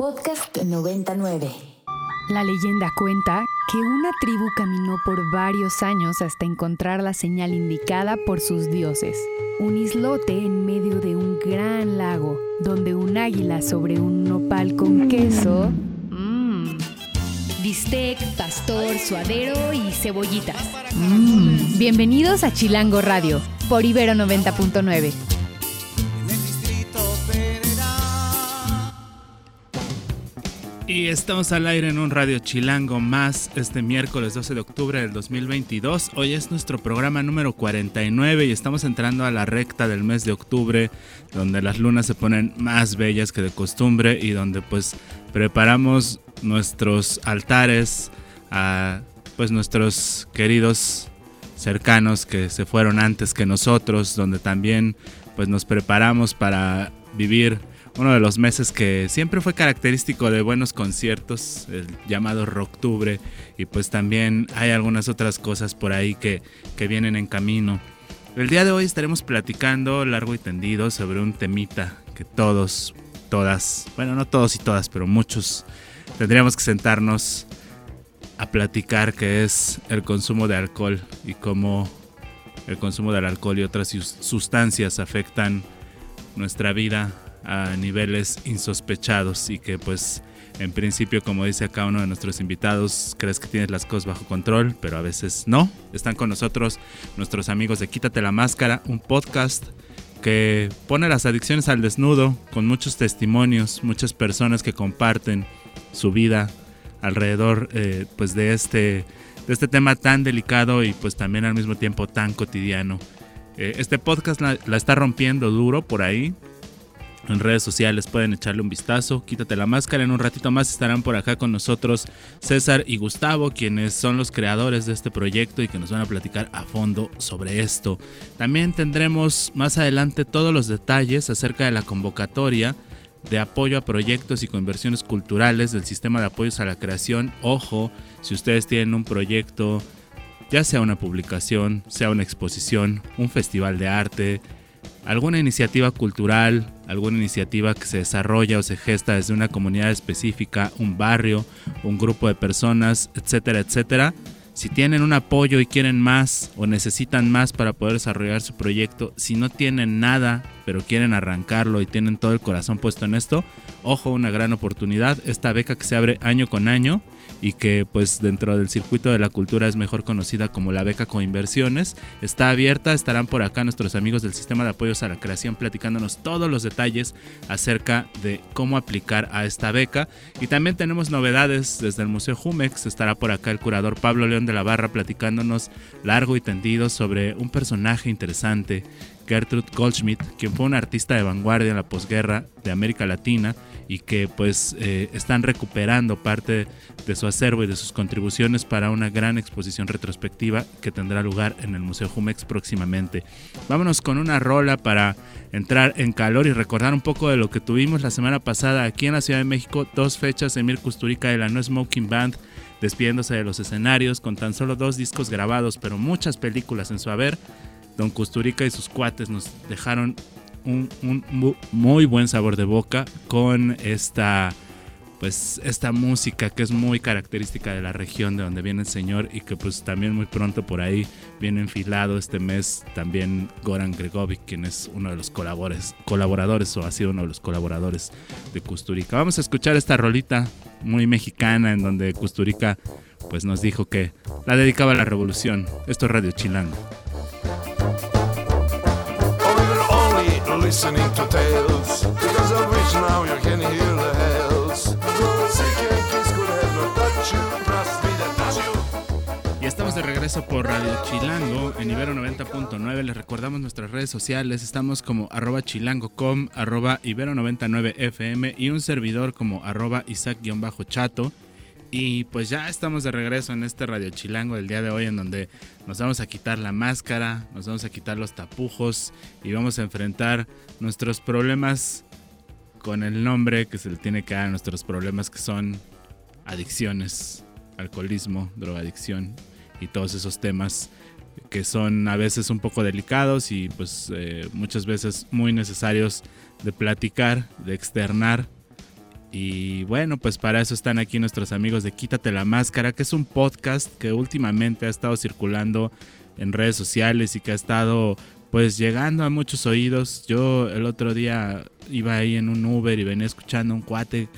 Podcast 99. La leyenda cuenta que una tribu caminó por varios años hasta encontrar la señal indicada por sus dioses. Un islote en medio de un gran lago, donde un águila sobre un nopal con queso... Mmm. Bistec, pastor, suadero y cebollitas. Mmm. Bienvenidos a Chilango Radio, por Ibero 90.9. Y estamos al aire en un Radio Chilango más este miércoles 12 de octubre del 2022. Hoy es nuestro programa número 49 y estamos entrando a la recta del mes de octubre, donde las lunas se ponen más bellas que de costumbre y donde pues preparamos nuestros altares a pues nuestros queridos cercanos que se fueron antes que nosotros, donde también pues nos preparamos para vivir uno de los meses que siempre fue característico de buenos conciertos, el llamado Rocktubre, y pues también hay algunas otras cosas por ahí que, que vienen en camino. El día de hoy estaremos platicando largo y tendido sobre un temita que todos, todas, bueno, no todos y todas, pero muchos tendríamos que sentarnos a platicar que es el consumo de alcohol y cómo el consumo del alcohol y otras sustancias afectan nuestra vida, a niveles insospechados y que pues en principio como dice acá uno de nuestros invitados crees que tienes las cosas bajo control pero a veces no. Están con nosotros nuestros amigos de Quítate la Máscara un podcast que pone las adicciones al desnudo con muchos testimonios muchas personas que comparten su vida alrededor eh, pues de este de este tema tan delicado y pues también al mismo tiempo tan cotidiano. Eh, este podcast la está rompiendo duro por ahí en redes sociales pueden echarle un vistazo. Quítate la máscara. En un ratito más estarán por acá con nosotros César y Gustavo, quienes son los creadores de este proyecto y que nos van a platicar a fondo sobre esto. También tendremos más adelante todos los detalles acerca de la convocatoria de apoyo a proyectos y conversiones culturales del sistema de apoyos a la creación. Ojo, si ustedes tienen un proyecto, ya sea una publicación, sea una exposición, un festival de arte, alguna iniciativa cultural, alguna iniciativa que se desarrolla o se gesta desde una comunidad específica, un barrio, un grupo de personas, etcétera, etcétera. Si tienen un apoyo y quieren más o necesitan más para poder desarrollar su proyecto, si no tienen nada pero quieren arrancarlo y tienen todo el corazón puesto en esto, ojo, una gran oportunidad. Esta beca que se abre año con año y que pues dentro del circuito de la cultura es mejor conocida como la beca Coinversiones. Está abierta, estarán por acá nuestros amigos del sistema de apoyos a la creación platicándonos todos los detalles acerca de cómo aplicar a esta beca. Y también tenemos novedades desde el Museo Jumex, estará por acá el curador Pablo León de la Barra platicándonos largo y tendido sobre un personaje interesante Gertrude Goldschmidt, quien fue una artista de vanguardia en la posguerra de América Latina y que pues eh, están recuperando parte de su acervo y de sus contribuciones para una gran exposición retrospectiva que tendrá lugar en el Museo Jumex próximamente. Vámonos con una rola para entrar en calor y recordar un poco de lo que tuvimos la semana pasada aquí en la Ciudad de México, dos fechas Emir Kusturica de la No Smoking Band despidiéndose de los escenarios con tan solo dos discos grabados pero muchas películas en su haber Don Custurica y sus cuates nos dejaron un, muy buen sabor de boca con esta pues esta música que es muy característica de la región de donde viene el señor y que pues también muy pronto por ahí viene enfilado este mes también Goran Gregovic quien es uno de los colaboradores, colaboradores o ha sido uno de los colaboradores de Custurica. Vamos a escuchar esta rolita muy mexicana en donde Custurica pues nos dijo que la dedicaba a la revolución. Esto es Radio Chilango. Y estamos de regreso por Radio Chilango en Ibero 90.9. Les recordamos nuestras redes sociales. Estamos como arroba chilango.com, arroba Ibero99FM y un servidor como arroba Isaac-chato. Y pues ya estamos de regreso en este Radio Chilango del día de hoy en donde nos vamos a quitar la máscara, nos vamos a quitar los tapujos y vamos a enfrentar nuestros problemas con el nombre que se le tiene que dar a nuestros problemas que son adicciones, alcoholismo, drogadicción y todos esos temas que son a veces un poco delicados y pues eh, muchas veces muy necesarios de platicar, de externar Y bueno, pues para eso están aquí nuestros amigos de Quítate la Máscara, que es un podcast que últimamente ha estado circulando en redes sociales y que ha estado pues llegando a muchos oídos. Yo el otro día iba ahí en un Uber y venía escuchando a un cuate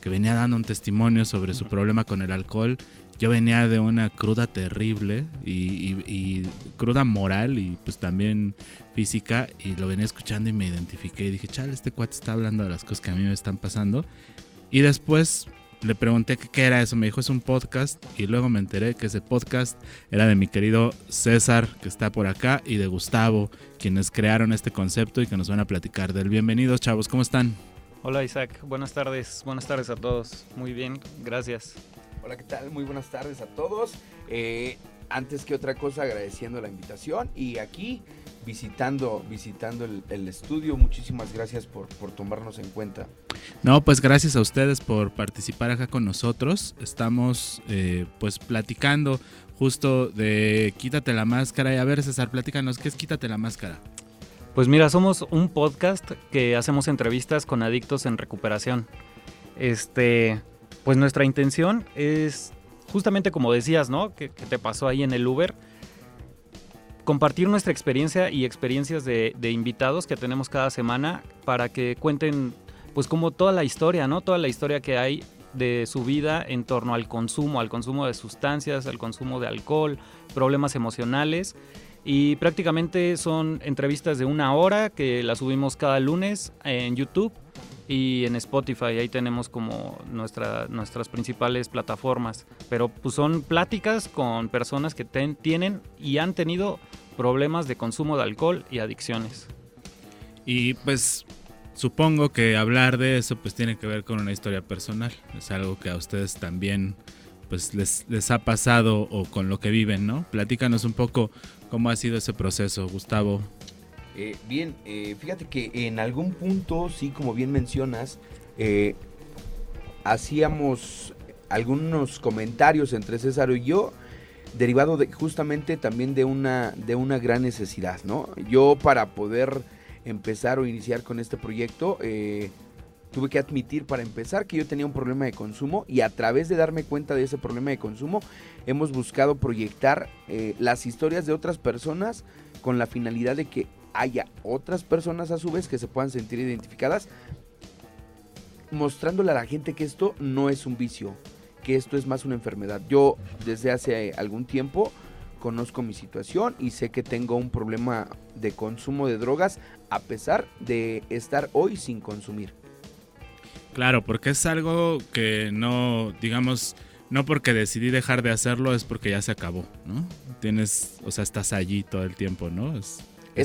que venía dando un testimonio sobre su problema con el alcohol. Yo venía de una cruda terrible y, cruda moral y pues también física y lo venía escuchando y me identifiqué y dije, chale, este cuate está hablando de las cosas que a mí me están pasando. Y después le pregunté qué era eso, me dijo es un podcast y luego me enteré que ese podcast era de mi querido César que está por acá y de Gustavo, quienes crearon este concepto y que nos van a platicar del bienvenidos chavos, ¿cómo están? Hola Isaac, buenas tardes, buenas tardes a todos, muy bien, gracias. Hola, ¿qué tal? Muy buenas tardes a todos. Eh, antes que otra cosa, agradeciendo la invitación y aquí visitando, visitando el, estudio. Muchísimas gracias por, por, tomarnos en cuenta. No, pues gracias a ustedes por participar acá con nosotros. Estamos eh, pues platicando justo de Quítate la máscara. Y a ver, César, platícanos, ¿qué es Quítate la máscara? Pues mira, somos un podcast que hacemos entrevistas con adictos en recuperación. Este, pues nuestra intención es justamente como decías, ¿no? Que, te pasó ahí en el Uber. Compartir nuestra experiencia y experiencias de, invitados que tenemos cada semana para que cuenten, pues, como toda la historia, ¿no? Toda la historia que hay de su vida en torno al consumo, al consumo de sustancias, al consumo de alcohol, problemas emocionales y prácticamente son entrevistas de una hora que las subimos cada lunes en YouTube y en Spotify. Ahí tenemos como nuestra, nuestras principales plataformas. Pero pues son pláticas con personas que tienen y han tenido problemas de consumo de alcohol y adicciones. Y pues supongo que hablar de eso pues tiene que ver con una historia personal. Es algo que a ustedes también pues les, les ha pasado o con lo que viven, ¿no? Platícanos un poco cómo ha sido ese proceso, Gustavo. Eh, bien, eh, fíjate que en algún punto, sí, como bien mencionas, eh, hacíamos algunos comentarios entre César y yo, derivado de, justamente también de una, de una gran necesidad, ¿no? Yo para poder empezar o iniciar con este proyecto, tuve que admitir para empezar que yo tenía un problema de consumo y a través de darme cuenta de ese problema de consumo hemos buscado proyectar las historias de otras personas con la finalidad de que haya otras personas a su vez que se puedan sentir identificadas mostrándole a la gente que esto no es un vicio, que esto es más una enfermedad. Yo desde hace algún tiempo conozco mi situación y sé que tengo un problema de consumo de drogas a pesar de estar hoy sin consumir. Claro, porque es algo que no, digamos, no porque decidí dejar de hacerlo es porque ya se acabó, ¿no? Tienes, o sea, estás allí todo el tiempo, ¿no? Es,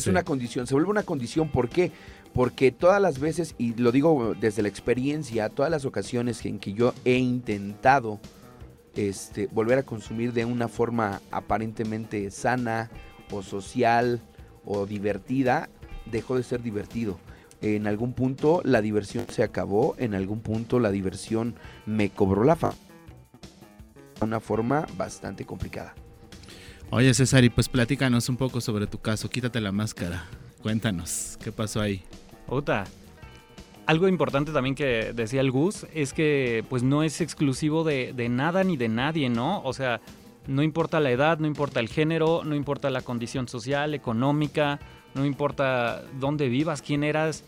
una condición, se vuelve una condición, ¿por qué? Porque todas las veces, y lo digo desde la experiencia, todas las ocasiones en que yo he intentado este, volver a consumir de una forma aparentemente sana o social o divertida, dejó de ser divertido en algún punto la diversión se acabó, en algún punto la diversión me cobró la fama. Una forma bastante complicada. Oye César, y pues platícanos un poco sobre tu caso, quítate la máscara, cuéntanos, ¿qué pasó ahí? Ota, algo importante también que decía el Gus es que pues no es exclusivo de, de nada ni de nadie, ¿no? O sea, no importa la edad, no importa el género, no importa la condición social, económica, no importa dónde vivas, quién eras,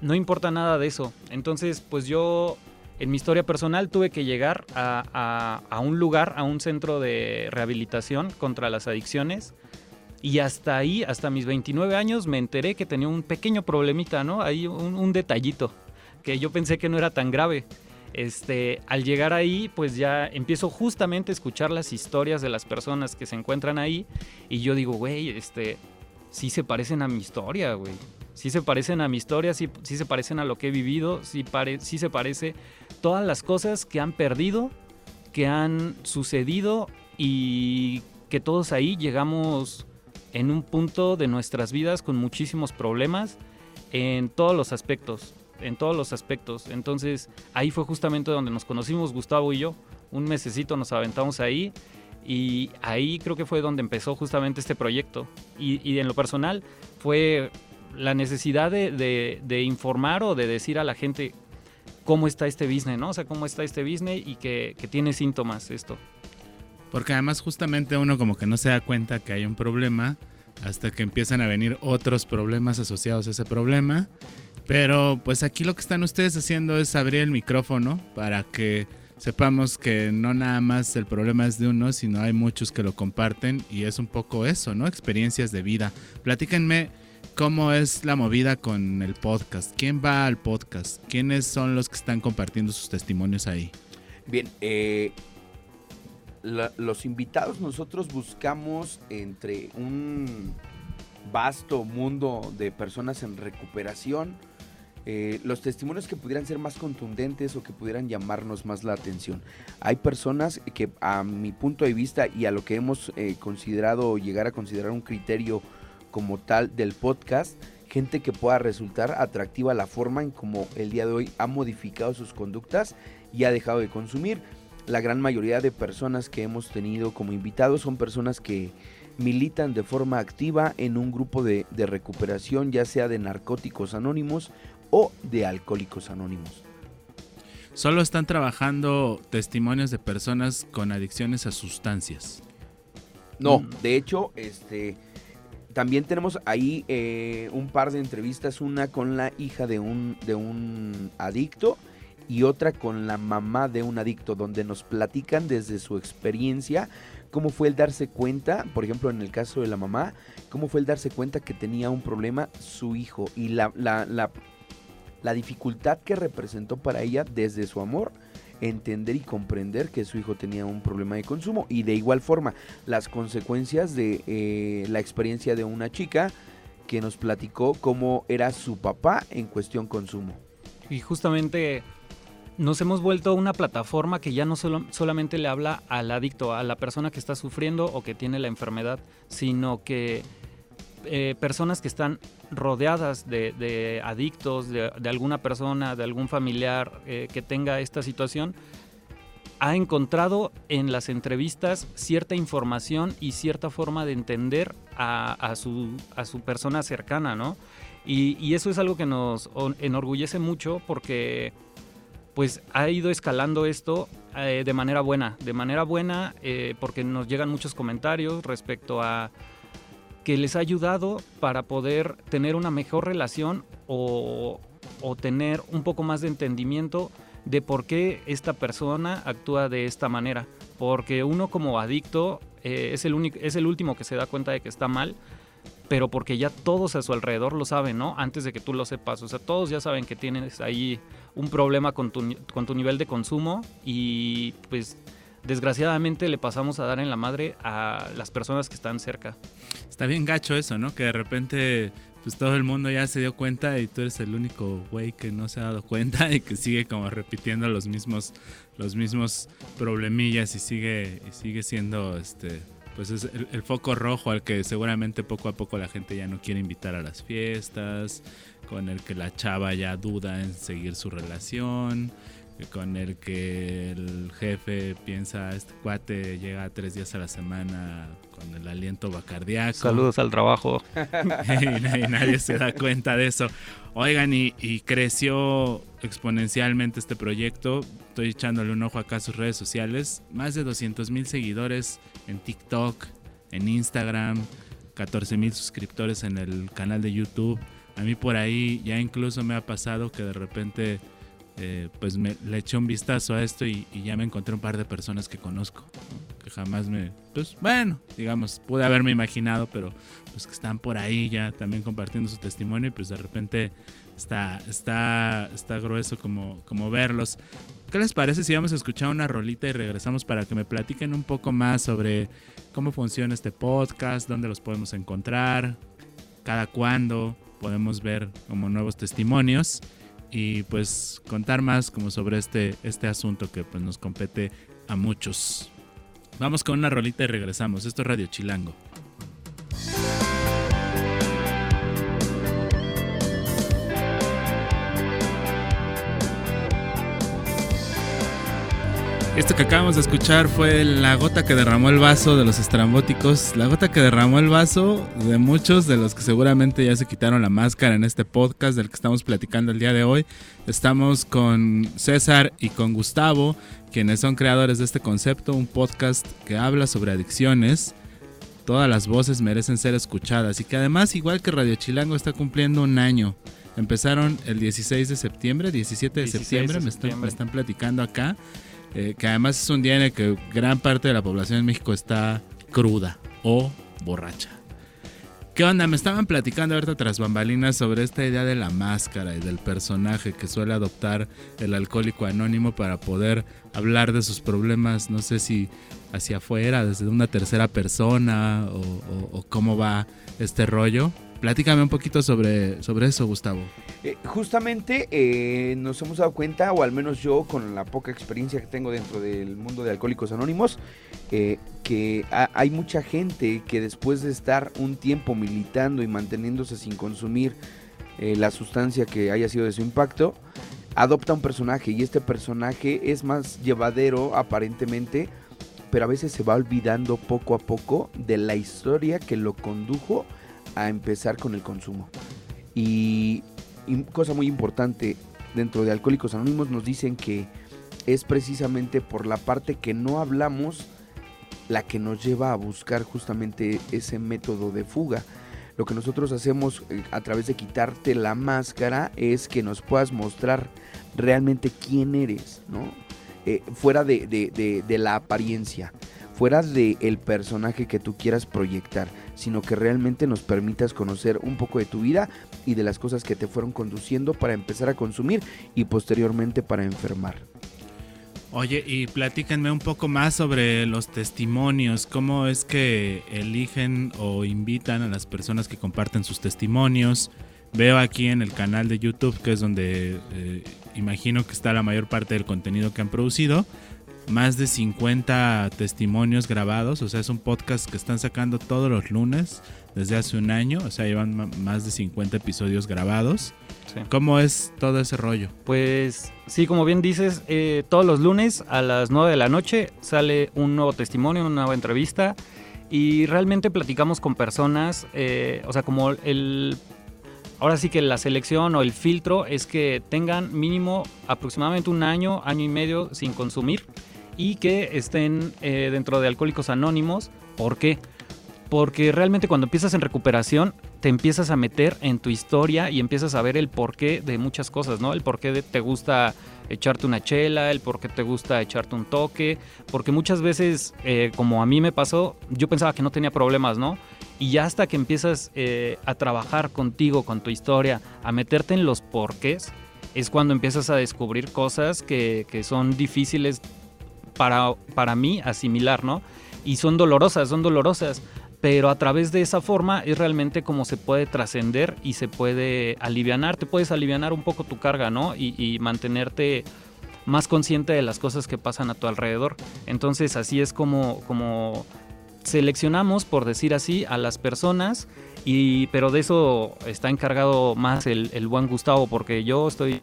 no importa nada de eso. Entonces, pues yo en mi historia personal tuve que llegar a, un lugar, a un centro de rehabilitación contra las adicciones. Y hasta ahí, hasta mis 29 años, me enteré que tenía un pequeño problemita, ¿no? Ahí un, detallito, que yo pensé que no era tan grave. Este, al llegar ahí, pues ya empiezo justamente a escuchar las historias de las personas que se encuentran ahí. Y yo digo, güey, este, sí se parecen a mi historia, güey. Sí se parecen a mi historia, sí, sí se parecen a lo que he vivido, sí, sí se parece todas las cosas que han perdido, que han sucedido y que todos ahí llegamos en un punto de nuestras vidas con muchísimos problemas en todos los aspectos, en todos los aspectos. Entonces ahí fue justamente donde nos conocimos Gustavo y yo. Un mesecito nos aventamos ahí y ahí creo que fue donde empezó justamente este proyecto. Y, en lo personal fue la necesidad de, informar o de decir a la gente cómo está este business, ¿no? O sea, cómo está este business y que, que tiene síntomas esto. Porque además justamente uno como que no se da cuenta que hay un problema hasta que empiezan a venir otros problemas asociados a ese problema. Pero pues aquí lo que están ustedes haciendo es abrir el micrófono para que sepamos que no nada más el problema es de uno, sino hay muchos que lo comparten y es un poco eso, ¿no? Experiencias de vida. Platíquenme cómo es la movida con el podcast. ¿Quién va al podcast? ¿Quiénes son los que están compartiendo sus testimonios ahí? Bien, eh, los invitados nosotros buscamos entre un vasto mundo de personas en recuperación, eh, los testimonios que pudieran ser más contundentes o que pudieran llamarnos más la atención. Hay personas que a mi punto de vista y a lo que hemos eh, considerado llegar a considerar un criterio como tal del podcast, gente que pueda resultar atractiva la forma en como el día de hoy ha modificado sus conductas y ha dejado de consumir. La gran mayoría de personas que hemos tenido como invitados son personas que militan de forma activa en un grupo de, de recuperación, ya sea de narcóticos anónimos o de alcohólicos anónimos. Solo están trabajando testimonios de personas con adicciones a sustancias. No, mm. de hecho, este también tenemos ahí eh, un par de entrevistas, una con la hija de un, de un adicto y otra con la mamá de un adicto, donde nos platican desde su experiencia cómo fue el darse cuenta, por ejemplo en el caso de la mamá, cómo fue el darse cuenta que tenía un problema su hijo y la, la, la, la dificultad que representó para ella desde su amor entender y comprender que su hijo tenía un problema de consumo y de igual forma las consecuencias de eh, la experiencia de una chica que nos platicó cómo era su papá en cuestión consumo. Y justamente nos hemos vuelto una plataforma que ya no solo, solamente le habla al adicto, a la persona que está sufriendo o que tiene la enfermedad, sino que eh, personas que están rodeadas de, adictos, de, alguna persona, de algún familiar eh, que tenga esta situación, ha encontrado en las entrevistas cierta información y cierta forma de entender a, su, persona cercana, ¿no? Y, eso es algo que nos enorgullece mucho porque pues ha ido escalando esto eh, de manera buena, de manera buena porque nos llegan muchos comentarios respecto a que les ha ayudado para poder tener una mejor relación o, tener un poco más de entendimiento de por qué esta persona actúa de esta manera. Porque uno como adicto eh, es, el único, es el último que se da cuenta de que está mal, pero porque ya todos a su alrededor lo saben, ¿no? Antes de que tú lo sepas. O sea, todos ya saben que tienes ahí un problema con tu, con tu nivel de consumo y pues desgraciadamente le pasamos a dar en la madre a las personas que están cerca. Está bien gacho eso, ¿no? Que de repente pues todo el mundo ya se dio cuenta y tú eres el único güey que no se ha dado cuenta y que sigue como repitiendo los mismos los mismos problemillas y sigue sigue siendo este pues es el, el, foco rojo al que seguramente poco a poco la gente ya no quiere invitar a las fiestas, con el que la chava ya duda en seguir su relación, con el que el jefe piensa, este cuate llega tres días a la semana con el aliento bacardiaco. Saludos al trabajo. y, nadie se da cuenta de eso. Oigan, y, creció exponencialmente este proyecto. Estoy echándole un ojo acá a sus redes sociales. Más de 200 mil seguidores en TikTok, en Instagram, 14 mil suscriptores en el canal de YouTube. A mí por ahí ya incluso me ha pasado que de repente eh, pues me, le eché un vistazo a esto y, ya me encontré un par de personas que conozco, que jamás me, pues bueno, digamos, pude haberme imaginado, pero pues que están por ahí ya también compartiendo su testimonio y pues de repente está, está, está grueso como, como verlos. ¿Qué les parece si vamos a escuchar una rolita y regresamos para que me platiquen un poco más sobre cómo funciona este podcast, dónde los podemos encontrar, cada cuándo podemos ver como nuevos testimonios? Y pues contar más como sobre este, este asunto que pues nos compete a muchos. Vamos con una rolita y regresamos. Esto es Radio Chilango. Esto que acabamos de escuchar fue la gota que derramó el vaso de los estrambóticos, la gota que derramó el vaso de muchos de los que seguramente ya se quitaron la máscara en este podcast del que estamos platicando el día de hoy. Estamos con César y con Gustavo, quienes son creadores de este concepto, un podcast que habla sobre adicciones. Todas las voces merecen ser escuchadas y que además, igual que Radio Chilango, está cumpliendo un año. Empezaron el 16 de septiembre, 17 de 16 de septiembre, me, están- septiembre. me están platicando acá. Eh, que además es un día en el que gran parte de la población en México está cruda o borracha. ¿Qué onda? Me estaban platicando ahorita tras bambalinas sobre esta idea de la máscara y del personaje que suele adoptar el alcohólico anónimo para poder hablar de sus problemas, no sé si hacia afuera, desde una tercera persona o, cómo va este rollo. Platícame un poquito sobre, sobre eso, Gustavo. Eh, justamente eh, nos hemos dado cuenta, o al menos yo con la poca experiencia que tengo dentro del mundo de Alcohólicos Anónimos, eh, que ha- hay mucha gente que después de estar un tiempo militando y manteniéndose sin consumir la sustancia que haya sido de su impacto, adopta un personaje y este personaje es más llevadero aparentemente, pero a veces se va olvidando poco a poco de la historia que lo condujo a empezar con el consumo. Y, cosa muy importante, dentro de Alcohólicos Anónimos nos dicen que es precisamente por la parte que no hablamos la que nos lleva a buscar justamente ese método de fuga. Lo que nosotros hacemos eh, a través de quitarte la máscara es que nos puedas mostrar realmente quién eres, ¿no? Eh, fuera de, de- de- de la apariencia, fuera del personaje que tú quieras proyectar, sino que realmente nos permitas conocer un poco de tu vida y de las cosas que te fueron conduciendo para empezar a consumir y posteriormente para enfermar. Oye, y platícanme un poco más sobre los testimonios, cómo es que eligen o invitan a las personas que comparten sus testimonios. Veo aquí en el canal de YouTube, que es donde eh, imagino que está la mayor parte del contenido que han producido, más de 50 testimonios grabados, o sea, es un podcast que están sacando todos los lunes desde hace un año, o sea, llevan más de 50 episodios grabados. Sí. ¿Cómo es todo ese rollo? Pues sí, como bien dices, eh, todos los lunes a las 9 de la noche sale un nuevo testimonio, una nueva entrevista y realmente platicamos con personas, eh, o sea, como el... Ahora sí que la selección o el filtro es que tengan mínimo aproximadamente un año, año y medio sin consumir y que estén eh, dentro de Alcohólicos Anónimos. ¿Por qué? Porque realmente cuando empiezas en recuperación te empiezas a meter en tu historia y empiezas a ver el porqué de muchas cosas, ¿no? El porqué de te gusta echarte una chela, el porqué te gusta echarte un toque, porque muchas veces, eh, como a mí me pasó, yo pensaba que no tenía problemas, ¿no? Y ya hasta que empiezas eh, a trabajar contigo, con tu historia, a meterte en los porqués, es cuando empiezas a descubrir cosas que, que son difíciles para, para mí asimilar, ¿no? Y son dolorosas, son dolorosas pero a través de esa forma es realmente como se puede trascender y se puede alivianar, te puedes alivianar un poco tu carga, ¿no? Y, mantenerte más consciente de las cosas que pasan a tu alrededor. Entonces así es como, como seleccionamos, por decir así, a las personas, y, pero de eso está encargado más el, el buen Gustavo, porque yo estoy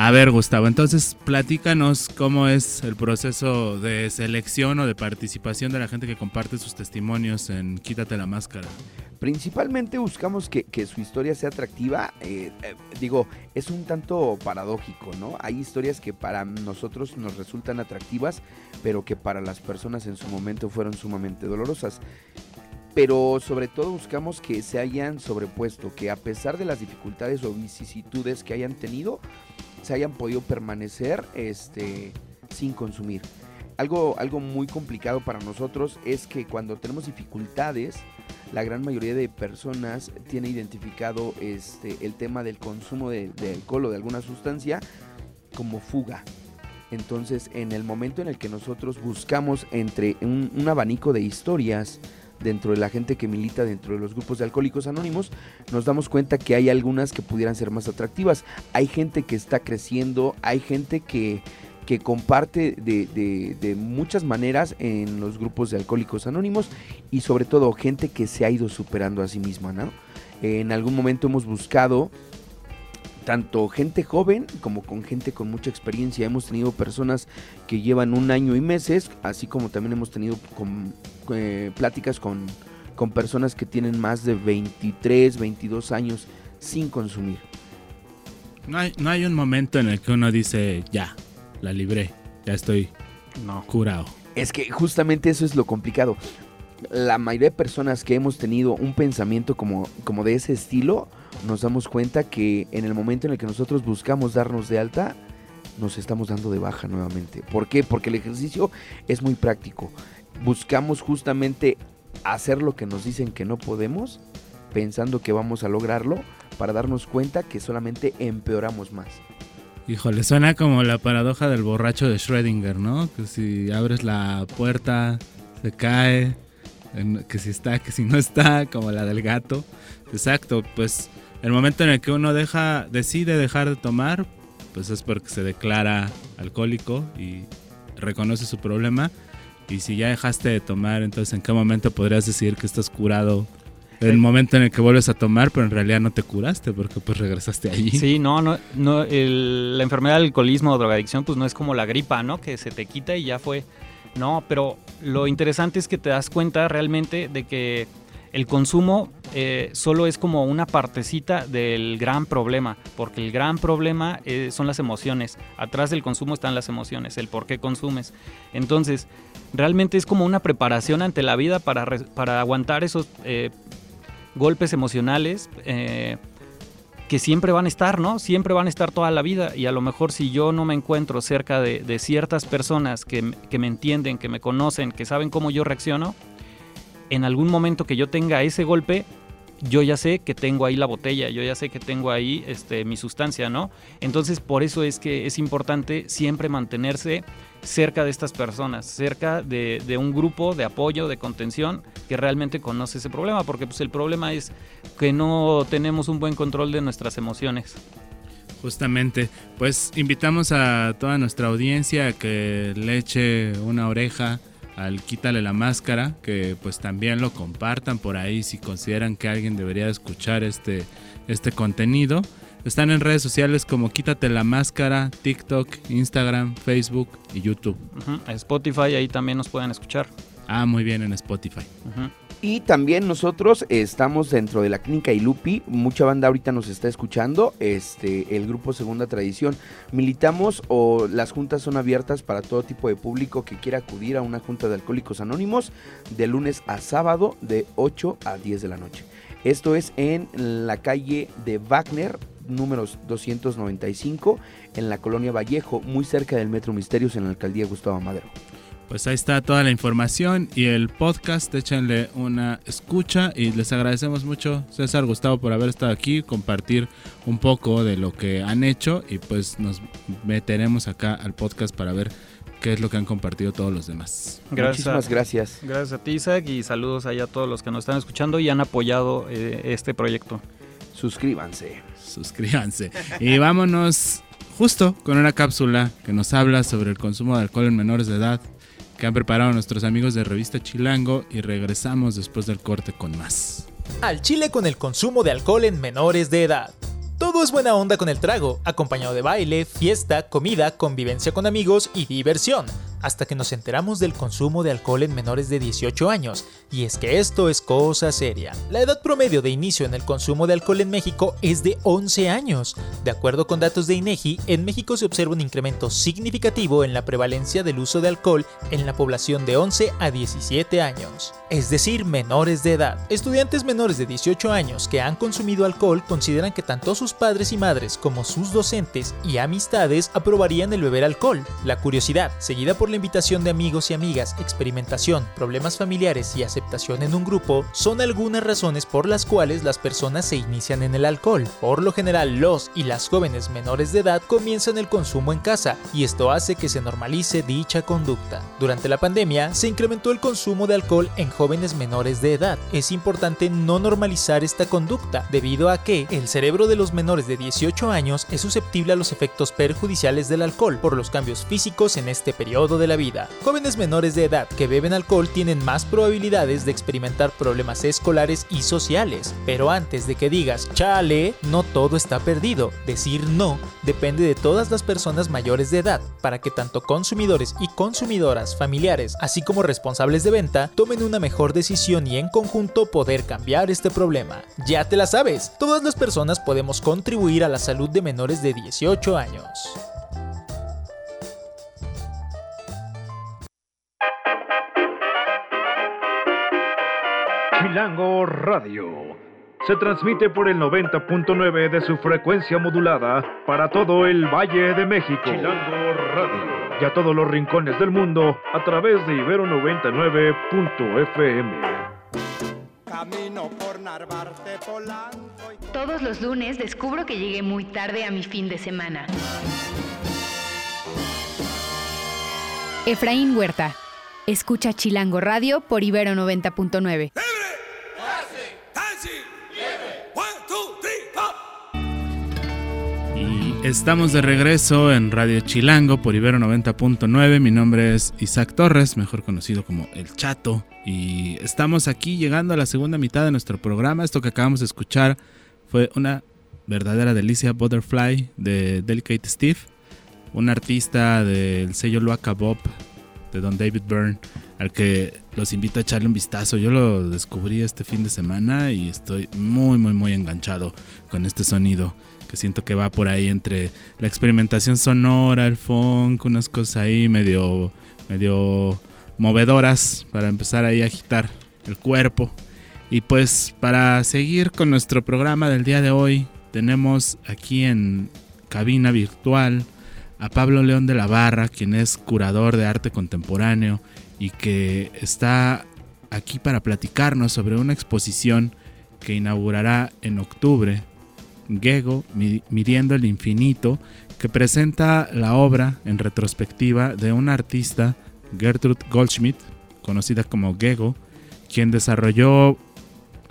A ver, Gustavo, entonces platícanos cómo es el proceso de selección o de participación de la gente que comparte sus testimonios en Quítate la máscara. Principalmente buscamos que, que su historia sea atractiva. eh, eh, digo, es un tanto paradójico, ¿no? Hay historias que para nosotros nos resultan atractivas, pero que para las personas en su momento fueron sumamente dolorosas. Pero sobre todo buscamos que se hayan sobrepuesto, que a pesar de las dificultades o vicisitudes que hayan tenido, se hayan podido permanecer este, sin consumir. Algo, algo muy complicado para nosotros es que cuando tenemos dificultades, la gran mayoría de personas tiene identificado este, el tema del consumo de, de alcohol o de alguna sustancia como fuga. Entonces, en el momento en el que nosotros buscamos entre un, un abanico de historias, dentro de la gente que milita dentro de los grupos de alcohólicos anónimos, nos damos cuenta que hay algunas que pudieran ser más atractivas. Hay gente que está creciendo, hay gente que, que comparte de, de, muchas maneras en los grupos de alcohólicos anónimos y sobre todo gente que se ha ido superando a sí misma, ¿no? En algún momento hemos buscado tanto gente joven como con gente con mucha experiencia. Hemos tenido personas que llevan un año y meses, así como también hemos tenido con, eh, pláticas con, con personas que tienen más de 23, 22 años sin consumir. No hay, no hay un momento en el que uno dice, ya, la libré, ya estoy No. curado. Es que justamente eso es lo complicado. La mayoría de personas que hemos tenido un pensamiento como, como de ese estilo, nos damos cuenta que en el momento en el que nosotros buscamos darnos de alta, nos estamos dando de baja nuevamente. ¿Por qué? Porque el ejercicio es muy práctico. Buscamos justamente hacer lo que nos dicen que no podemos, pensando que vamos a lograrlo, para darnos cuenta que solamente empeoramos más. Híjole, suena como la paradoja del borracho de Schrödinger, ¿no? Que si abres la puerta, se cae, que si está, que si no está, como la del gato. Exacto, pues el momento en el que uno deja, decide dejar de tomar, pues es porque se declara alcohólico y reconoce su problema. Y si ya dejaste de tomar, entonces en qué momento podrías decir que estás curado. El momento en el que vuelves a tomar, pero en realidad no te curaste porque pues regresaste allí. Sí, no, no, no el- la enfermedad del alcoholismo o drogadicción pues no es como la gripa, ¿no? Que se te quita y ya fue. No, pero lo interesante es que te das cuenta realmente de que el consumo eh, solo es como una partecita del gran problema, porque el gran problema eh, son las emociones. Atrás del consumo están las emociones, el por qué consumes. Entonces, realmente es como una preparación ante la vida para, para aguantar esos eh, golpes emocionales. que siempre van a estar, ¿no? Siempre van a estar toda la vida. Y a lo mejor si yo no me encuentro cerca de, de ciertas personas que, que me entienden, que me conocen, que saben cómo yo reacciono, en algún momento que yo tenga ese golpe, yo ya sé que tengo ahí la botella, yo ya sé que tengo ahí este, mi sustancia, ¿no? Entonces por eso es que es importante siempre mantenerse cerca de estas personas, cerca de, un grupo de apoyo, de contención, que realmente conoce ese problema, porque pues el problema es que no tenemos un buen control de nuestras emociones. Justamente, pues invitamos a toda nuestra audiencia a que le eche una oreja al Quítale la Máscara, que pues también lo compartan por ahí si consideran que alguien debería escuchar este, este contenido. Están en redes sociales como Quítate la Máscara, TikTok, Instagram, Facebook y YouTube. Spotify, ahí también nos pueden escuchar. Ah, muy bien en Spotify. Y también nosotros estamos dentro de la clínica Ilupi, mucha banda ahorita nos está escuchando, este, el grupo Segunda Tradición. Militamos o las juntas son abiertas para todo tipo de público que quiera acudir a una junta de alcohólicos anónimos de lunes a sábado de 8 a 10 de la noche. Esto es en la calle de Wagner, números 295, en la colonia Vallejo, muy cerca del Metro Misterios en la alcaldía Gustavo Madero. Pues ahí está toda la información y el podcast. Échenle una escucha y les agradecemos mucho, César Gustavo, por haber estado aquí, compartir un poco de lo que han hecho y pues nos meteremos acá al podcast para ver qué es lo que han compartido todos los demás. Gracias Muchísimas gracias. gracias a ti, Isaac, y saludos allá a todos los que nos están escuchando y han apoyado eh, este proyecto. Suscríbanse. Suscríbanse. Y vámonos justo con una cápsula que nos habla sobre el consumo de alcohol en menores de edad que han preparado nuestros amigos de Revista Chilango y regresamos después del corte con más. Al chile con el consumo de alcohol en menores de edad. Todo es buena onda con el trago, acompañado de baile, fiesta, comida, convivencia con amigos y diversión, hasta que nos enteramos del consumo de alcohol en menores de 18 años, y es que esto es cosa seria. La edad promedio de inicio en el consumo de alcohol en México es de 11 años. De acuerdo con datos de INEGI, en México se observa un incremento significativo en la prevalencia del uso de alcohol en la población de 11 a 17 años, es decir, menores de edad. Estudiantes menores de 18 años que han consumido alcohol consideran que tanto sus padres y madres como sus docentes y amistades aprobarían el beber alcohol. La curiosidad, seguida por la invitación de amigos y amigas, experimentación, problemas familiares y aceptación en un grupo son algunas razones por las cuales las personas se inician en el alcohol. Por lo general, los y las jóvenes menores de edad comienzan el consumo en casa y esto hace que se normalice dicha conducta. Durante la pandemia se incrementó el consumo de alcohol en jóvenes menores de edad. Es importante no normalizar esta conducta debido a que el cerebro de los menores de 18 años es susceptible a los efectos perjudiciales del alcohol por los cambios físicos en este periodo de la vida. Jóvenes menores de edad que beben alcohol tienen más probabilidades de experimentar problemas escolares y sociales. Pero antes de que digas, chale, no todo está perdido. Decir no depende de todas las personas mayores de edad para que tanto consumidores y consumidoras, familiares, así como responsables de venta, tomen una mejor decisión y en conjunto poder cambiar este problema. Ya te la sabes, todas las personas podemos contribuir a la salud de menores de 18 años. Chilango Radio. Se transmite por el 90.9 de su frecuencia modulada para todo el Valle de México. Chilango Radio. Y a todos los rincones del mundo a través de Ibero 99.fm. Camino por Narvarte, Polanco. Todos los lunes descubro que llegué muy tarde a mi fin de semana. Efraín Huerta. Escucha Chilango Radio por Ibero 90.9. estamos de regreso en Radio Chilango por Ibero 90.9. Mi nombre es Isaac Torres, mejor conocido como El Chato. Y estamos aquí llegando a la segunda mitad de nuestro programa. Esto que acabamos de escuchar fue una verdadera delicia, Butterfly de Delicate Steve, un artista del sello Loaca Bob de Don David Byrne, al que los invito a echarle un vistazo. Yo lo descubrí este fin de semana y estoy muy, muy, muy enganchado con este sonido que siento que va por ahí entre la experimentación sonora, el funk, unas cosas ahí medio, medio movedoras para empezar ahí a agitar el cuerpo. Y pues para seguir con nuestro programa del día de hoy, tenemos aquí en cabina virtual a Pablo León de la Barra, quien es curador de arte contemporáneo y que está aquí para platicarnos sobre una exposición que inaugurará en octubre, Gego, Midiendo el Infinito, que presenta la obra en retrospectiva de una artista, Gertrude Goldschmidt, conocida como Gego, quien desarrolló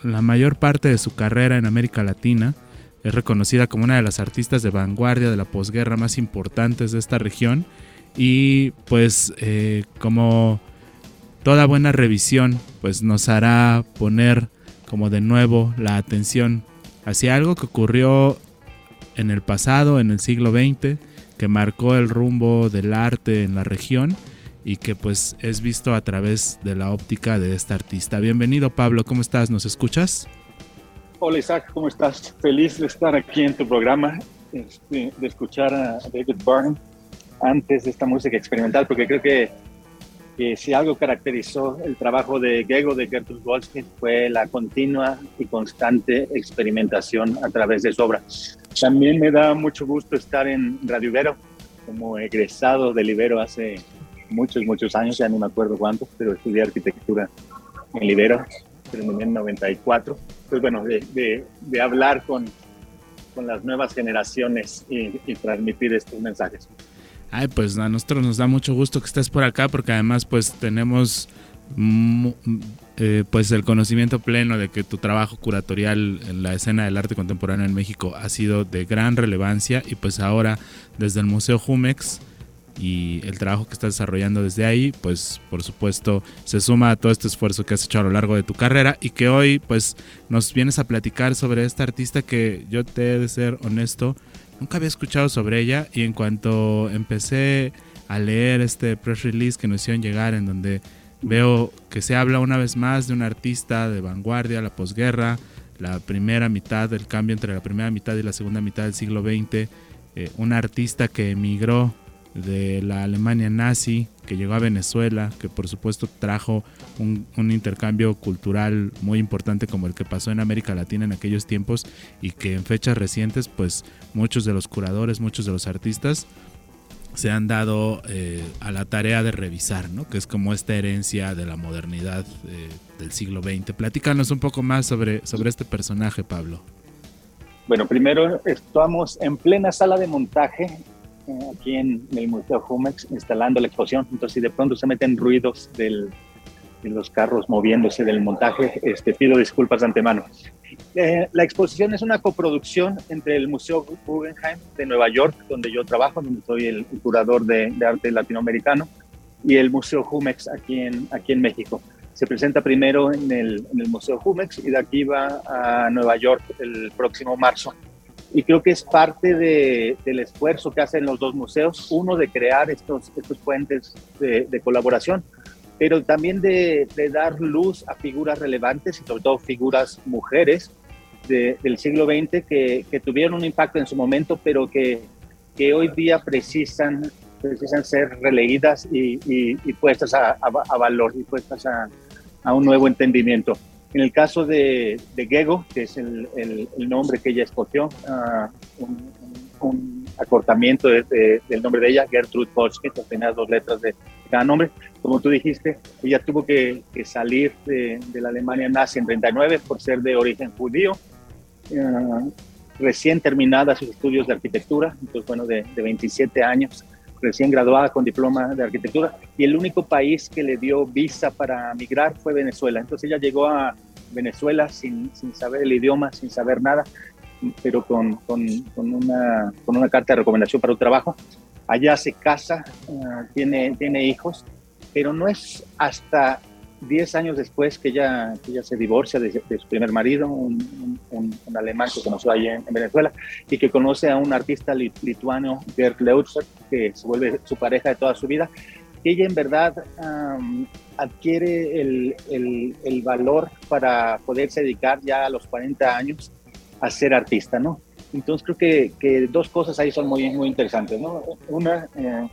la mayor parte de su carrera en América Latina. Es reconocida como una de las artistas de vanguardia de la posguerra más importantes de esta región. Y pues eh, como toda buena revisión, pues nos hará poner como de nuevo la atención hacia algo que ocurrió en el pasado, en el siglo XX, que marcó el rumbo del arte en la región y que pues es visto a través de la óptica de esta artista. Bienvenido Pablo, ¿cómo estás? ¿Nos escuchas? Hola Isaac, ¿cómo estás? Feliz de estar aquí en tu programa, este, de escuchar a David Byrne antes de esta música experimental, porque creo que, que si algo caracterizó el trabajo de Gego de Gertrude Goldschmidt fue la continua y constante experimentación a través de su obra. También me da mucho gusto estar en Radio Ibero, como egresado del Ibero hace muchos, muchos años, ya no me acuerdo cuántos, pero estudié arquitectura en Libero, terminé en 94. Pues bueno, de, de, de hablar con, con, las nuevas generaciones y, y, transmitir estos mensajes. Ay, pues a nosotros nos da mucho gusto que estés por acá porque además pues tenemos eh, pues el conocimiento pleno de que tu trabajo curatorial en la escena del arte contemporáneo en México ha sido de gran relevancia y pues ahora desde el Museo Jumex y el trabajo que estás desarrollando desde ahí, pues por supuesto se suma a todo este esfuerzo que has hecho a lo largo de tu carrera y que hoy pues nos vienes a platicar sobre esta artista que yo te he de ser honesto, nunca había escuchado sobre ella y en cuanto empecé a leer este press release que nos hicieron llegar en donde veo que se habla una vez más de un artista de vanguardia, la posguerra, la primera mitad, del cambio entre la primera mitad y la segunda mitad del siglo XX, eh, un artista que emigró de la Alemania nazi, que llegó a Venezuela, que por supuesto trajo un, intercambio cultural muy importante como el que pasó en América Latina en aquellos tiempos y que en fechas recientes pues muchos de los curadores, muchos de los artistas se han dado eh, a la tarea de revisar, ¿no? Que es como esta herencia de la modernidad eh, del siglo XX. Platícanos un poco más sobre, sobre este personaje, Pablo. Bueno, primero estamos en plena sala de montaje eh, aquí en el Museo Jumex instalando la exposición. Entonces, si de pronto se meten ruidos del, de los carros moviéndose del montaje, este, pido disculpas de antemano. Eh, la exposición es una coproducción entre el Museo Guggenheim de Nueva York, donde yo trabajo, donde soy el, curador de, arte latinoamericano, y el Museo Jumex aquí en, aquí en México. Se presenta primero en el, en el Museo Jumex y de aquí va a Nueva York el próximo marzo. Y creo que es parte de, del esfuerzo que hacen los dos museos, uno de crear estos, estos puentes de, de colaboración, pero también de, dar luz a figuras relevantes y sobre todo figuras mujeres del siglo XX que, tuvieron un impacto en su momento, pero que, que hoy día precisan, precisan ser releídas y, puestas a, valor y puestas a, un nuevo entendimiento. En el caso de, de Gego, que es el, el, nombre que ella escogió, uh, un, acortamiento del nombre de ella, Gertrude Polski, que tenía dos letras de cada nombre, como tú dijiste, ella tuvo que, salir de, la Alemania nazi en 39 por ser de origen judío. Eh, recién terminada sus estudios de arquitectura, entonces bueno, de, 27 años, recién graduada con diploma de arquitectura, y el único país que le dio visa para migrar fue Venezuela. Entonces ella llegó a Venezuela sin, sin saber el idioma, sin saber nada, pero con, con, con, una, con una carta de recomendación para un trabajo. Allá se casa, eh, tiene, tiene hijos pero no es hasta 10 años después que ella, que ella se divorcia de, su primer marido, un, un, alemán que conoció allí en, Venezuela, y que conoce a un artista lituano, Gerd Leutzer, que se vuelve su pareja de toda su vida, que ella en verdad adquiere el, el, el, valor para poderse dedicar ya a los 40 años a ser artista, ¿no? Entonces creo que, que dos cosas ahí son muy, muy interesantes, ¿no? Una, eh,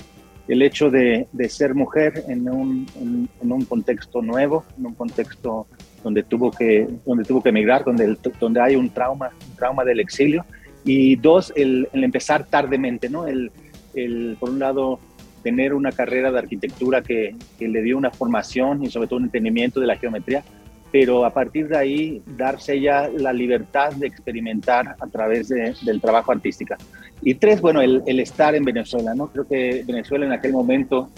el hecho de, ser mujer en un, en, un, contexto nuevo, en un contexto donde tuvo que, donde tuvo que emigrar, donde, donde hay un trauma, un trauma del exilio. Y dos, el, empezar tardemente, ¿no? El, el, por un lado, tener una carrera de arquitectura que, que, le dio una formación y sobre todo un entendimiento de la geometría, pero a partir de ahí darse ya la libertad de experimentar a través del trabajo artístico. Y tres, bueno, el, estar en Venezuela, ¿no? Creo que Venezuela en aquel momento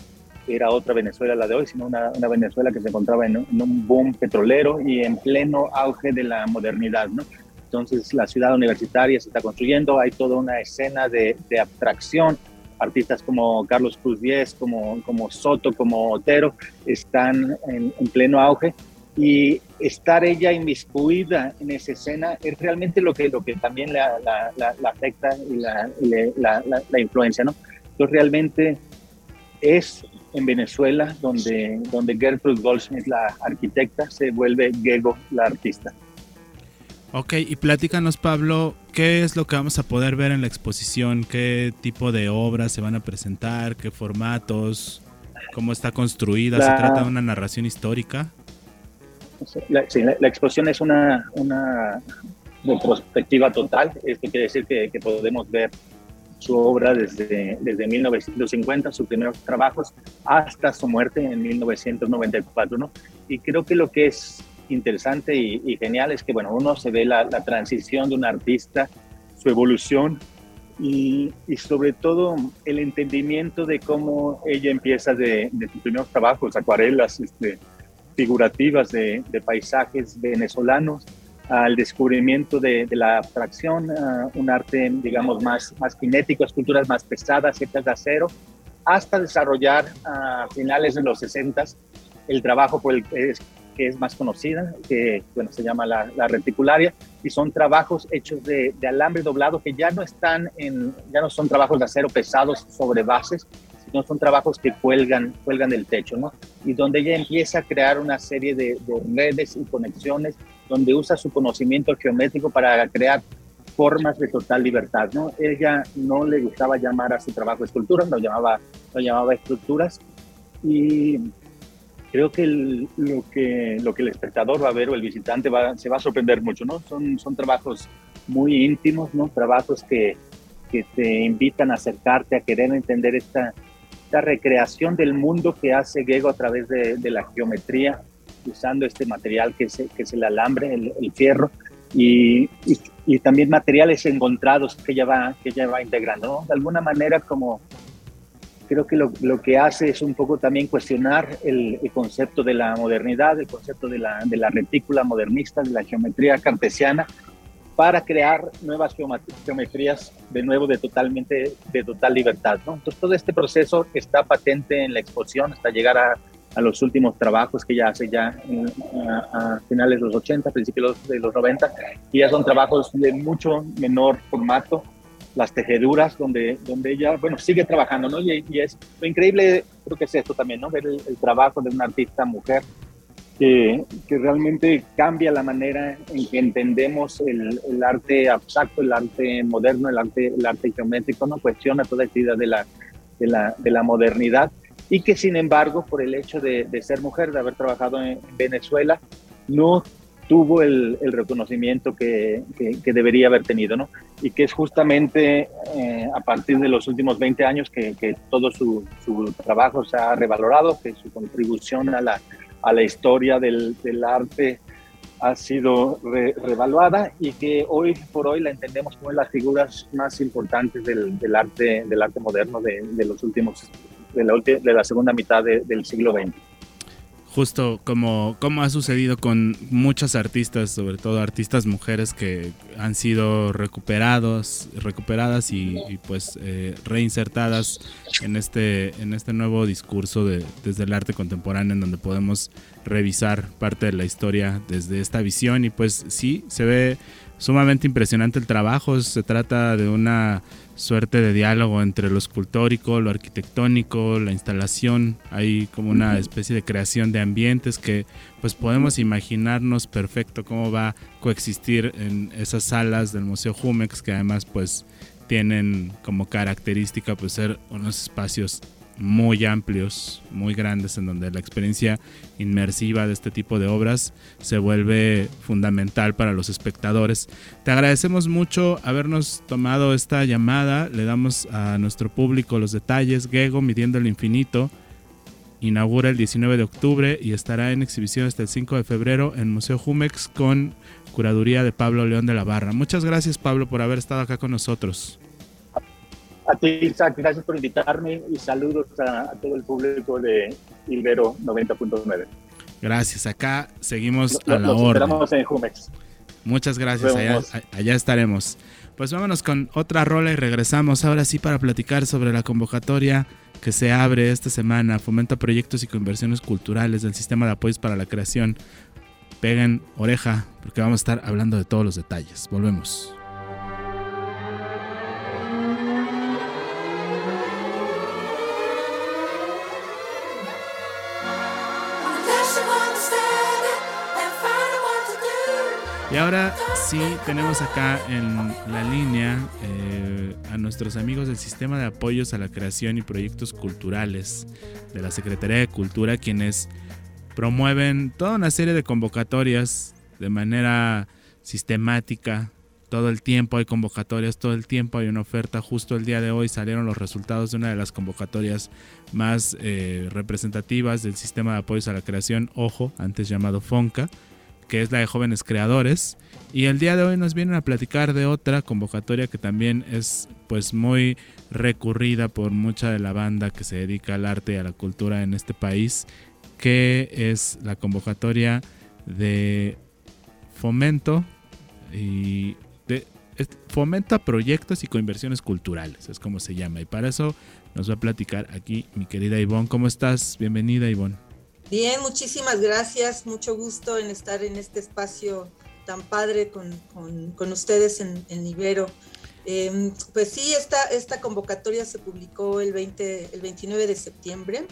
era otra Venezuela la de hoy, sino una, Venezuela que se encontraba en un, boom petrolero y en pleno auge de la modernidad, ¿no? Entonces la ciudad universitaria se está construyendo, hay toda una escena de, de abstracción, artistas como Carlos Cruz Diez, como, como Soto, como Otero, están en, en pleno auge y estar ella inmiscuida en esa escena es realmente lo que, lo que también la, afecta y la, la, influencia, ¿no? Entonces realmente es en Venezuela donde, donde Gertrude Goldsmith, la arquitecta, se vuelve Gego, la artista. Ok, y platícanos Pablo, ¿qué es lo que vamos a poder ver en la exposición? ¿Qué tipo de obras se van a presentar? ¿Qué formatos? ¿Cómo está construida? ¿Se trata de una narración histórica? La, la, exposición es una, una retrospectiva total. Esto quiere decir que, que, podemos ver su obra desde, desde 1950, sus primeros trabajos, hasta su muerte en 1994. ¿no? Y creo que lo que es interesante y, genial es que bueno, uno se ve la, la, transición de un artista, su evolución y, y, sobre todo el entendimiento de cómo ella empieza de, de sus primeros trabajos, acuarelas, este, figurativas de, paisajes venezolanos, al descubrimiento de, la abstracción, un arte, digamos, más, más kinético, esculturas más pesadas, hechas de acero, hasta desarrollar a finales de los 60 el trabajo por el, que es más conocida, que bueno, se llama la, reticularia, y son trabajos hechos de, de, alambre doblado que ya no están en, ya no son trabajos de acero pesados sobre bases, no son trabajos que cuelgan, cuelgan del techo, ¿no? Y donde ella empieza a crear una serie de, redes y conexiones, donde usa su conocimiento geométrico para crear formas de total libertad, ¿no? Ella no le gustaba llamar a su trabajo esculturas, lo llamaba, lo llamaba estructuras y creo que, lo que lo que el espectador va a ver o el visitante va, se va a sorprender mucho, ¿no? Son, son trabajos muy íntimos, ¿no? Trabajos que, que te invitan a acercarte, a querer entender esta, esta recreación del mundo que hace Gego a través de, de la geometría, usando este material que es, que es el alambre, el, el fierro, y, y, y, también materiales encontrados que ella va, que ella va integrando. ¿no? De alguna manera, como creo que lo, lo, que hace es un poco también cuestionar el, el, concepto de la modernidad, el concepto de la, de la retícula modernista, de la geometría cartesiana, para crear nuevas geometrías de nuevo de totalmente de total libertad. ¿no? Entonces todo este proceso está patente en la exposición hasta llegar a, a los últimos trabajos que ella hace ya a, a, finales de los 80, principios de los 90, y ya son trabajos de mucho menor formato, las tejeduras, donde, donde ella, bueno, sigue trabajando, ¿no? Y, y es lo increíble, creo que es esto también, ¿no? Ver el, el trabajo de una artista mujer que, que, realmente cambia la manera en que entendemos el, el, arte abstracto, el arte moderno, el arte, el arte geométrico, no cuestiona toda esta idea de la, de la, de la modernidad y que sin embargo, por el hecho de, de ser mujer, de haber trabajado en Venezuela, no tuvo el, el reconocimiento que, que, que, debería haber tenido, ¿no? Y que es justamente eh, a partir de los últimos 20 años que, que todo su, su, trabajo se ha revalorado, que su contribución a la, a la historia del, del arte ha sido re, revaluada y que hoy por hoy la entendemos como las figuras más importantes del, del arte, del arte moderno de, de los últimos, de la, de la segunda mitad de, del siglo XX justo como, como ha sucedido con muchas artistas, sobre todo artistas mujeres que han sido recuperados, recuperadas y, y pues eh, reinsertadas en este, en este nuevo discurso de, desde el arte contemporáneo en donde podemos revisar parte de la historia desde esta visión. Y pues sí, se ve sumamente impresionante el trabajo, se trata de una suerte de diálogo entre lo escultórico, lo arquitectónico, la instalación, hay como una especie de creación de ambientes que pues podemos imaginarnos perfecto cómo va a coexistir en esas salas del Museo Jumex que además pues tienen como característica pues ser unos espacios muy amplios, muy grandes, en donde la experiencia inmersiva de este tipo de obras se vuelve fundamental para los espectadores. Te agradecemos mucho habernos tomado esta llamada, le damos a nuestro público los detalles. Gego, Midiendo el Infinito, inaugura el 19 de octubre y estará en exhibición hasta el 5 de febrero en Museo Jumex con curaduría de Pablo León de la Barra. Muchas gracias Pablo por haber estado acá con nosotros. A ti, Isaac, gracias por invitarme y saludos a, a todo el público de Ibero 90.9. Gracias, acá seguimos a la orden. esperamos en Jumex. Muchas gracias, allá, allá, estaremos. Pues vámonos con otra rola y regresamos ahora sí para platicar sobre la convocatoria que se abre esta semana, fomenta proyectos y conversiones culturales del sistema de apoyos para la creación. Peguen oreja porque vamos a estar hablando de todos los detalles. Volvemos. Y ahora sí tenemos acá en la línea eh, a nuestros amigos del Sistema de Apoyos a la Creación y Proyectos Culturales de la Secretaría de Cultura, quienes promueven toda una serie de convocatorias de manera sistemática. Todo el tiempo hay convocatorias, todo el tiempo hay una oferta. Justo el día de hoy salieron los resultados de una de las convocatorias más eh, representativas del Sistema de Apoyos a la Creación, ojo, antes llamado FONCA que es la de jóvenes creadores. Y el día de hoy nos vienen a platicar de otra convocatoria que también es pues muy recurrida por mucha de la banda que se dedica al arte y a la cultura en este país, que es la convocatoria de fomento y de fomenta proyectos y coinversiones culturales, es como se llama. Y para eso nos va a platicar aquí mi querida Ivonne. ¿Cómo estás? Bienvenida Ivonne. Bien, muchísimas gracias, mucho gusto en estar en este espacio tan padre con, con, con ustedes en, en Ibero. Eh, pues sí, esta, esta convocatoria se publicó el, 20, el 29 de septiembre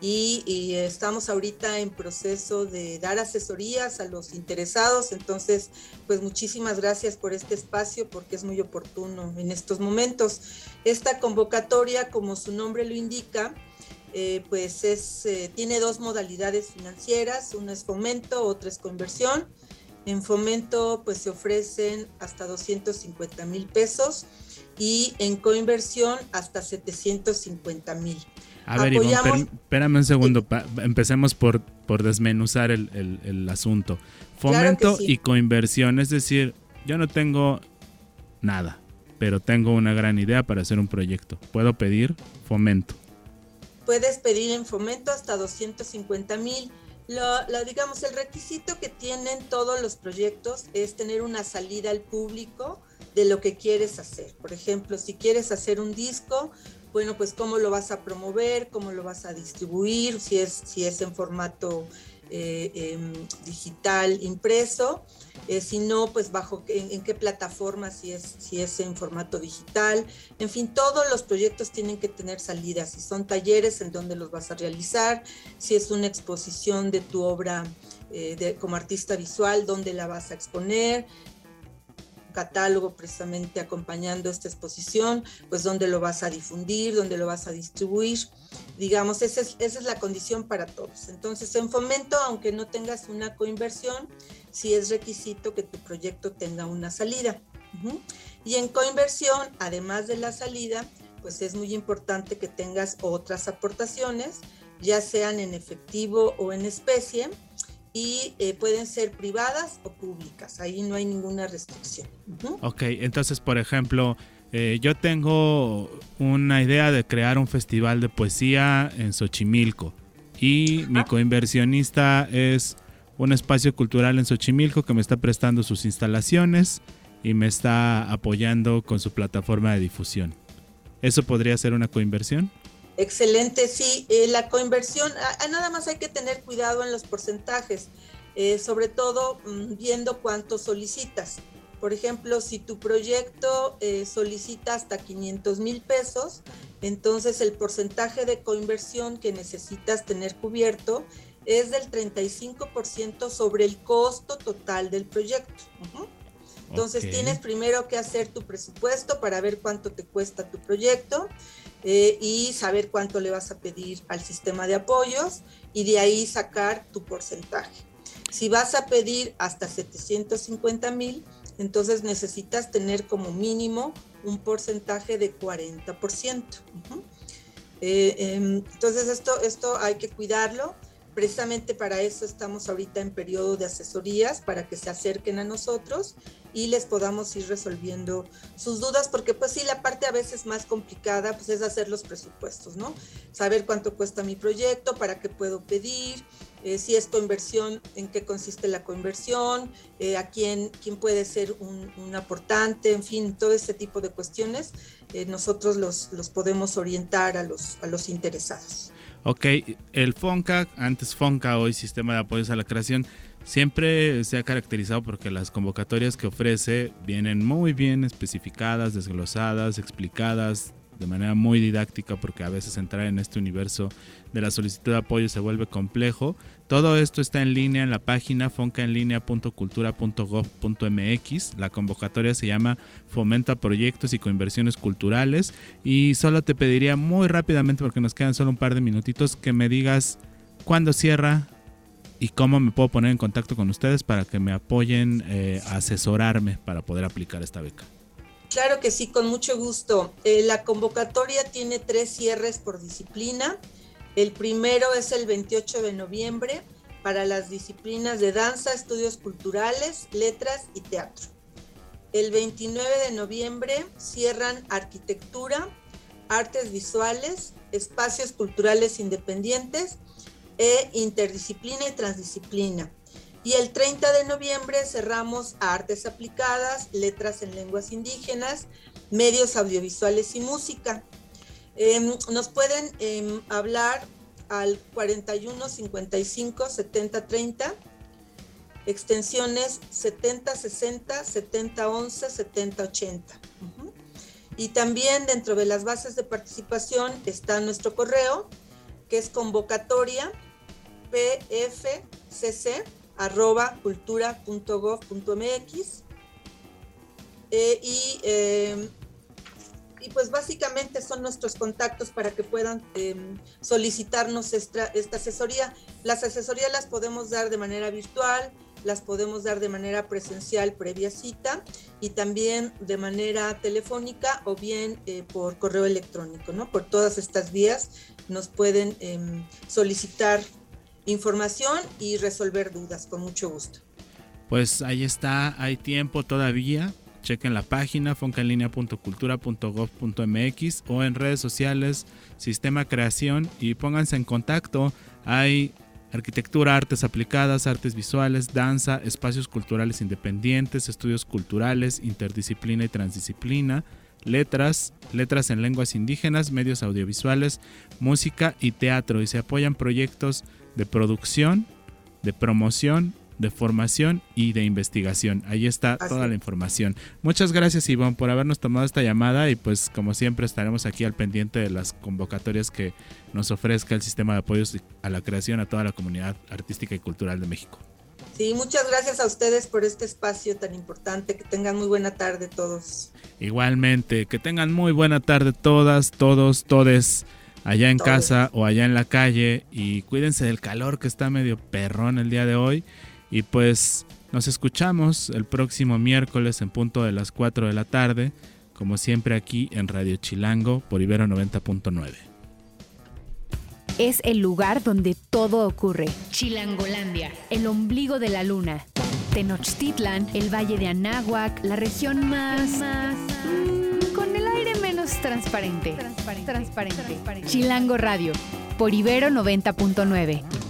y, y, estamos ahorita en proceso de dar asesorías a los interesados, entonces pues muchísimas gracias por este espacio porque es muy oportuno en estos momentos. Esta convocatoria, como su nombre lo indica, eh, pues es, eh, tiene dos modalidades financieras, una es fomento, otra es conversión. En fomento pues se ofrecen hasta 250 mil pesos y en coinversión hasta 750 mil. A ver, Ivonne, espérame un segundo. empecemos por, por desmenuzar el, asunto. Fomento y coinversión. Es decir, yo no tengo nada, pero tengo una gran idea para hacer un proyecto. Puedo pedir fomento. Puedes pedir en fomento hasta 250 mil. Lo, digamos, el requisito que tienen todos los proyectos es tener una salida al público de lo que quieres hacer. Por ejemplo, si quieres hacer un disco, bueno, pues cómo lo vas a promover, cómo lo vas a distribuir, si es, si es en formato digital impreso, eh, si no, pues bajo en, qué plataforma, si es, si es en formato digital, en fin, todos los proyectos tienen que tener salidas, si son talleres en donde los vas a realizar, si es una exposición de tu obra eh, como artista visual, dónde la vas a exponer, catálogo precisamente acompañando esta exposición, pues dónde lo vas a difundir, dónde lo vas a distribuir. Digamos, esa es, la condición para todos. Entonces, en fomento, aunque no tengas una coinversión, sí es requisito que tu proyecto tenga una salida. Y en coinversión, además de la salida, pues es muy importante que tengas otras aportaciones, ya sean en efectivo o en especie, y eh, pueden ser privadas o públicas. Ahí no hay ninguna restricción. Ok, entonces, por ejemplo, eh, yo tengo una idea de crear un festival de poesía en Xochimilco y mi coinversionista es un espacio cultural en Xochimilco que me está prestando sus instalaciones y me está apoyando con su plataforma de difusión. ¿Eso podría ser una coinversión? Excelente, sí. Eh, la coinversión, nada más hay que tener cuidado en los porcentajes, eh, sobre todo mm, viendo cuánto solicitas. Por ejemplo, si tu proyecto eh, solicita hasta 500 mil pesos, entonces el porcentaje de coinversión que necesitas tener cubierto es del 35% sobre el costo total del proyecto. Entonces tienes primero que hacer tu presupuesto para ver cuánto te cuesta tu proyecto eh, y saber cuánto le vas a pedir al sistema de apoyos y de ahí sacar tu porcentaje. Si vas a pedir hasta 750 mil, entonces necesitas tener como mínimo un porcentaje de 40%. Eh, em, entonces esto, esto hay que cuidarlo. Precisamente para eso estamos ahorita en periodo de asesorías, para que se acerquen a nosotros y les podamos ir resolviendo sus dudas, porque pues sí, la parte a veces más complicada pues es hacer los presupuestos, ¿no? Saber cuánto cuesta mi proyecto, para qué puedo pedir, eh, si es coinversión, en qué consiste la coinversión, eh, a quién, quién puede ser un, aportante, en fin, todo ese tipo de cuestiones, eh, nosotros los, los podemos orientar a los, a los interesados. Ok, el FONCA, antes FONCA, hoy Sistema de Apoyos a la Creación, siempre se ha caracterizado porque las convocatorias que ofrece vienen muy bien especificadas, desglosadas, explicadas de manera muy didáctica porque a veces entrar en este universo de la solicitud de apoyo se vuelve complejo. Todo esto está en línea en la página foncaenlinea.cultura.gov.mx. La convocatoria se llama Fomenta Proyectos y Coinversiones Culturales y solo te pediría muy rápidamente porque nos quedan solo un par de minutitos que me digas cuándo cierra, y cómo me puedo poner en contacto con ustedes para que me apoyen eh, a asesorarme para poder aplicar esta beca. Claro que sí, con mucho gusto. Eh, la convocatoria tiene tres cierres por disciplina. El primero es el 28 de noviembre para las disciplinas de danza, estudios culturales, letras y teatro. El 29 de noviembre cierran arquitectura, artes visuales, espacios culturales independientes e interdisciplina y transdisciplina. Y el 30 de noviembre cerramos artes aplicadas, letras en lenguas indígenas, medios audiovisuales y música. Em, nos pueden em, hablar al 41 55 70 30, extensiones 70 60, 70 11, 70 80. Y también dentro de las bases de participación está nuestro correo, que es convocatoria pfcc.cultura.gov.mx. Eh, y, eh, y pues básicamente son nuestros contactos para que puedan em, solicitarnos esta, esta asesoría. Las asesorías las podemos dar de manera virtual, las podemos dar de manera presencial previa cita y también de manera telefónica o bien eh, por correo electrónico, ¿no? Por todas estas vías nos pueden em, solicitar información y resolver dudas con mucho gusto. Pues ahí está, hay tiempo todavía. Chequen la página foncaenlinea.cultura.gov.mx o en redes sociales Sistema Creación y pónganse en contacto. Hay arquitectura, artes aplicadas, artes visuales, danza, espacios culturales independientes, estudios culturales, interdisciplina y transdisciplina, letras, letras en lenguas indígenas, medios audiovisuales, música y teatro y se apoyan proyectos de producción, de promoción de formación y de investigación. Ahí está toda la información. Muchas gracias Ivonne por habernos tomado esta llamada y pues como siempre estaremos aquí al pendiente de las convocatorias que nos ofrezca el sistema de apoyos a la creación a toda la comunidad artística y cultural de México. Sí, muchas gracias a ustedes por este espacio tan importante. Que tengan muy buena tarde todos. Igualmente, que tengan muy buena tarde todas, todos, todes allá en casa o allá en la calle y cuídense del calor que está medio perrón el día de hoy y pues nos escuchamos el próximo miércoles en punto de las 4 de la tarde, como siempre aquí en Radio Chilango por Ibero 90.9. Es el lugar donde todo ocurre. Chilangolandia, el ombligo de la luna. Tenochtitlan, el valle de Anáhuac, la región más... más mm, con el aire menos transparente. Transparente. transparente. Chilango Radio, por Ibero 90.9.